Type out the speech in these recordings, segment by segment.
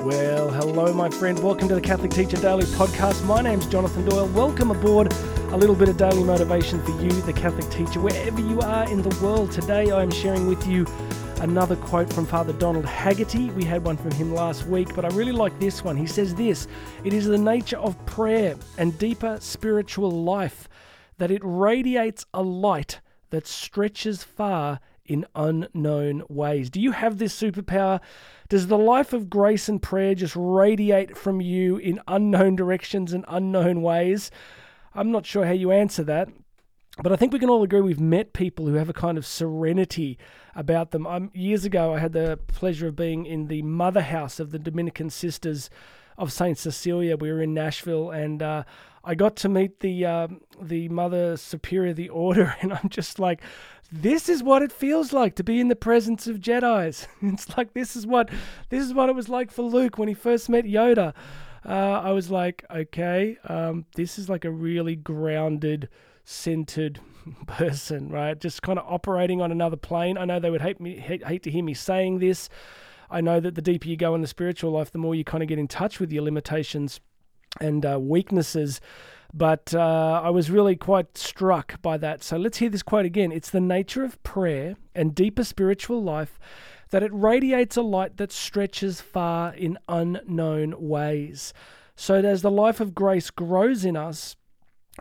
Well, hello, my friend. Welcome to the Catholic Teacher Daily podcast. My name's Jonathan Doyle. Welcome aboard. A little bit of daily motivation for you, the Catholic teacher, wherever you are in the world. Today, I am sharing with you another quote from Father Donald Haggerty. We had one from him last week, but I really like this one. He says this It is the nature of prayer and deeper spiritual life that it radiates a light that stretches far in unknown ways. Do you have this superpower? Does the life of grace and prayer just radiate from you in unknown directions and unknown ways? I'm not sure how you answer that. But I think we can all agree we've met people who have a kind of serenity about them. Um, years ago, I had the pleasure of being in the mother house of the Dominican Sisters of Saint Cecilia. We were in Nashville, and uh, I got to meet the uh, the Mother Superior of the Order, and I'm just like, this is what it feels like to be in the presence of Jedi's. it's like this is what this is what it was like for Luke when he first met Yoda. Uh, I was like, okay, um, this is like a really grounded, centered person, right? Just kind of operating on another plane. I know they would hate me, hate, hate to hear me saying this. I know that the deeper you go in the spiritual life, the more you kind of get in touch with your limitations and uh, weaknesses. But uh, I was really quite struck by that. So let's hear this quote again. It's the nature of prayer and deeper spiritual life that it radiates a light that stretches far in unknown ways. So as the life of grace grows in us,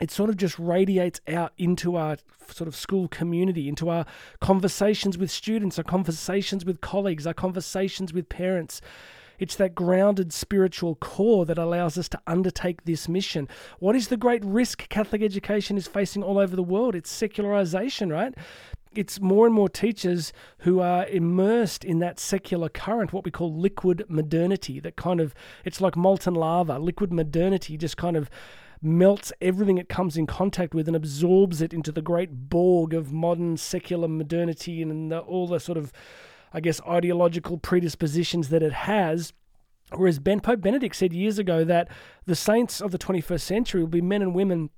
it sort of just radiates out into our sort of school community, into our conversations with students, our conversations with colleagues, our conversations with parents. It's that grounded spiritual core that allows us to undertake this mission. What is the great risk Catholic education is facing all over the world? It's secularization, right? It's more and more teachers who are immersed in that secular current, what we call liquid modernity, that kind of, it's like molten lava. Liquid modernity just kind of melts everything it comes in contact with and absorbs it into the great Borg of modern secular modernity and the, all the sort of I guess, ideological predispositions that it has. Whereas Ben Pope Benedict said years ago that the saints of the 21st century will be men and women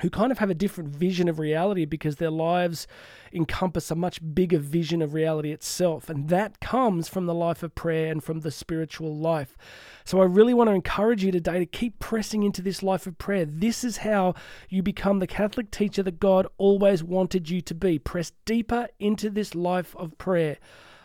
who kind of have a different vision of reality because their lives encompass a much bigger vision of reality itself. And that comes from the life of prayer and from the spiritual life. So I really want to encourage you today to keep pressing into this life of prayer. This is how you become the Catholic teacher that God always wanted you to be. Press deeper into this life of prayer.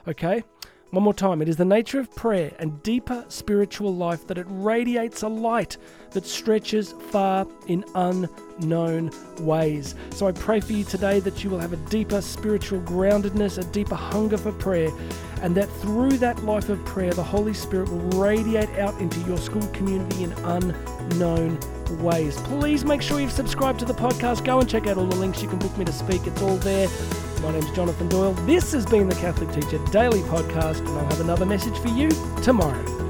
Okay? One more time. It is the nature of prayer and deeper spiritual life that it radiates a light that stretches far in unknown ways. So I pray for you today that you will have a deeper spiritual groundedness, a deeper hunger for prayer, and that through that life of prayer, the Holy Spirit will radiate out into your school community in unknown ways. Please make sure you've subscribed to the podcast. Go and check out all the links. You can book me to speak, it's all there. My name's Jonathan Doyle. This has been the Catholic Teacher Daily Podcast, and I'll have another message for you tomorrow.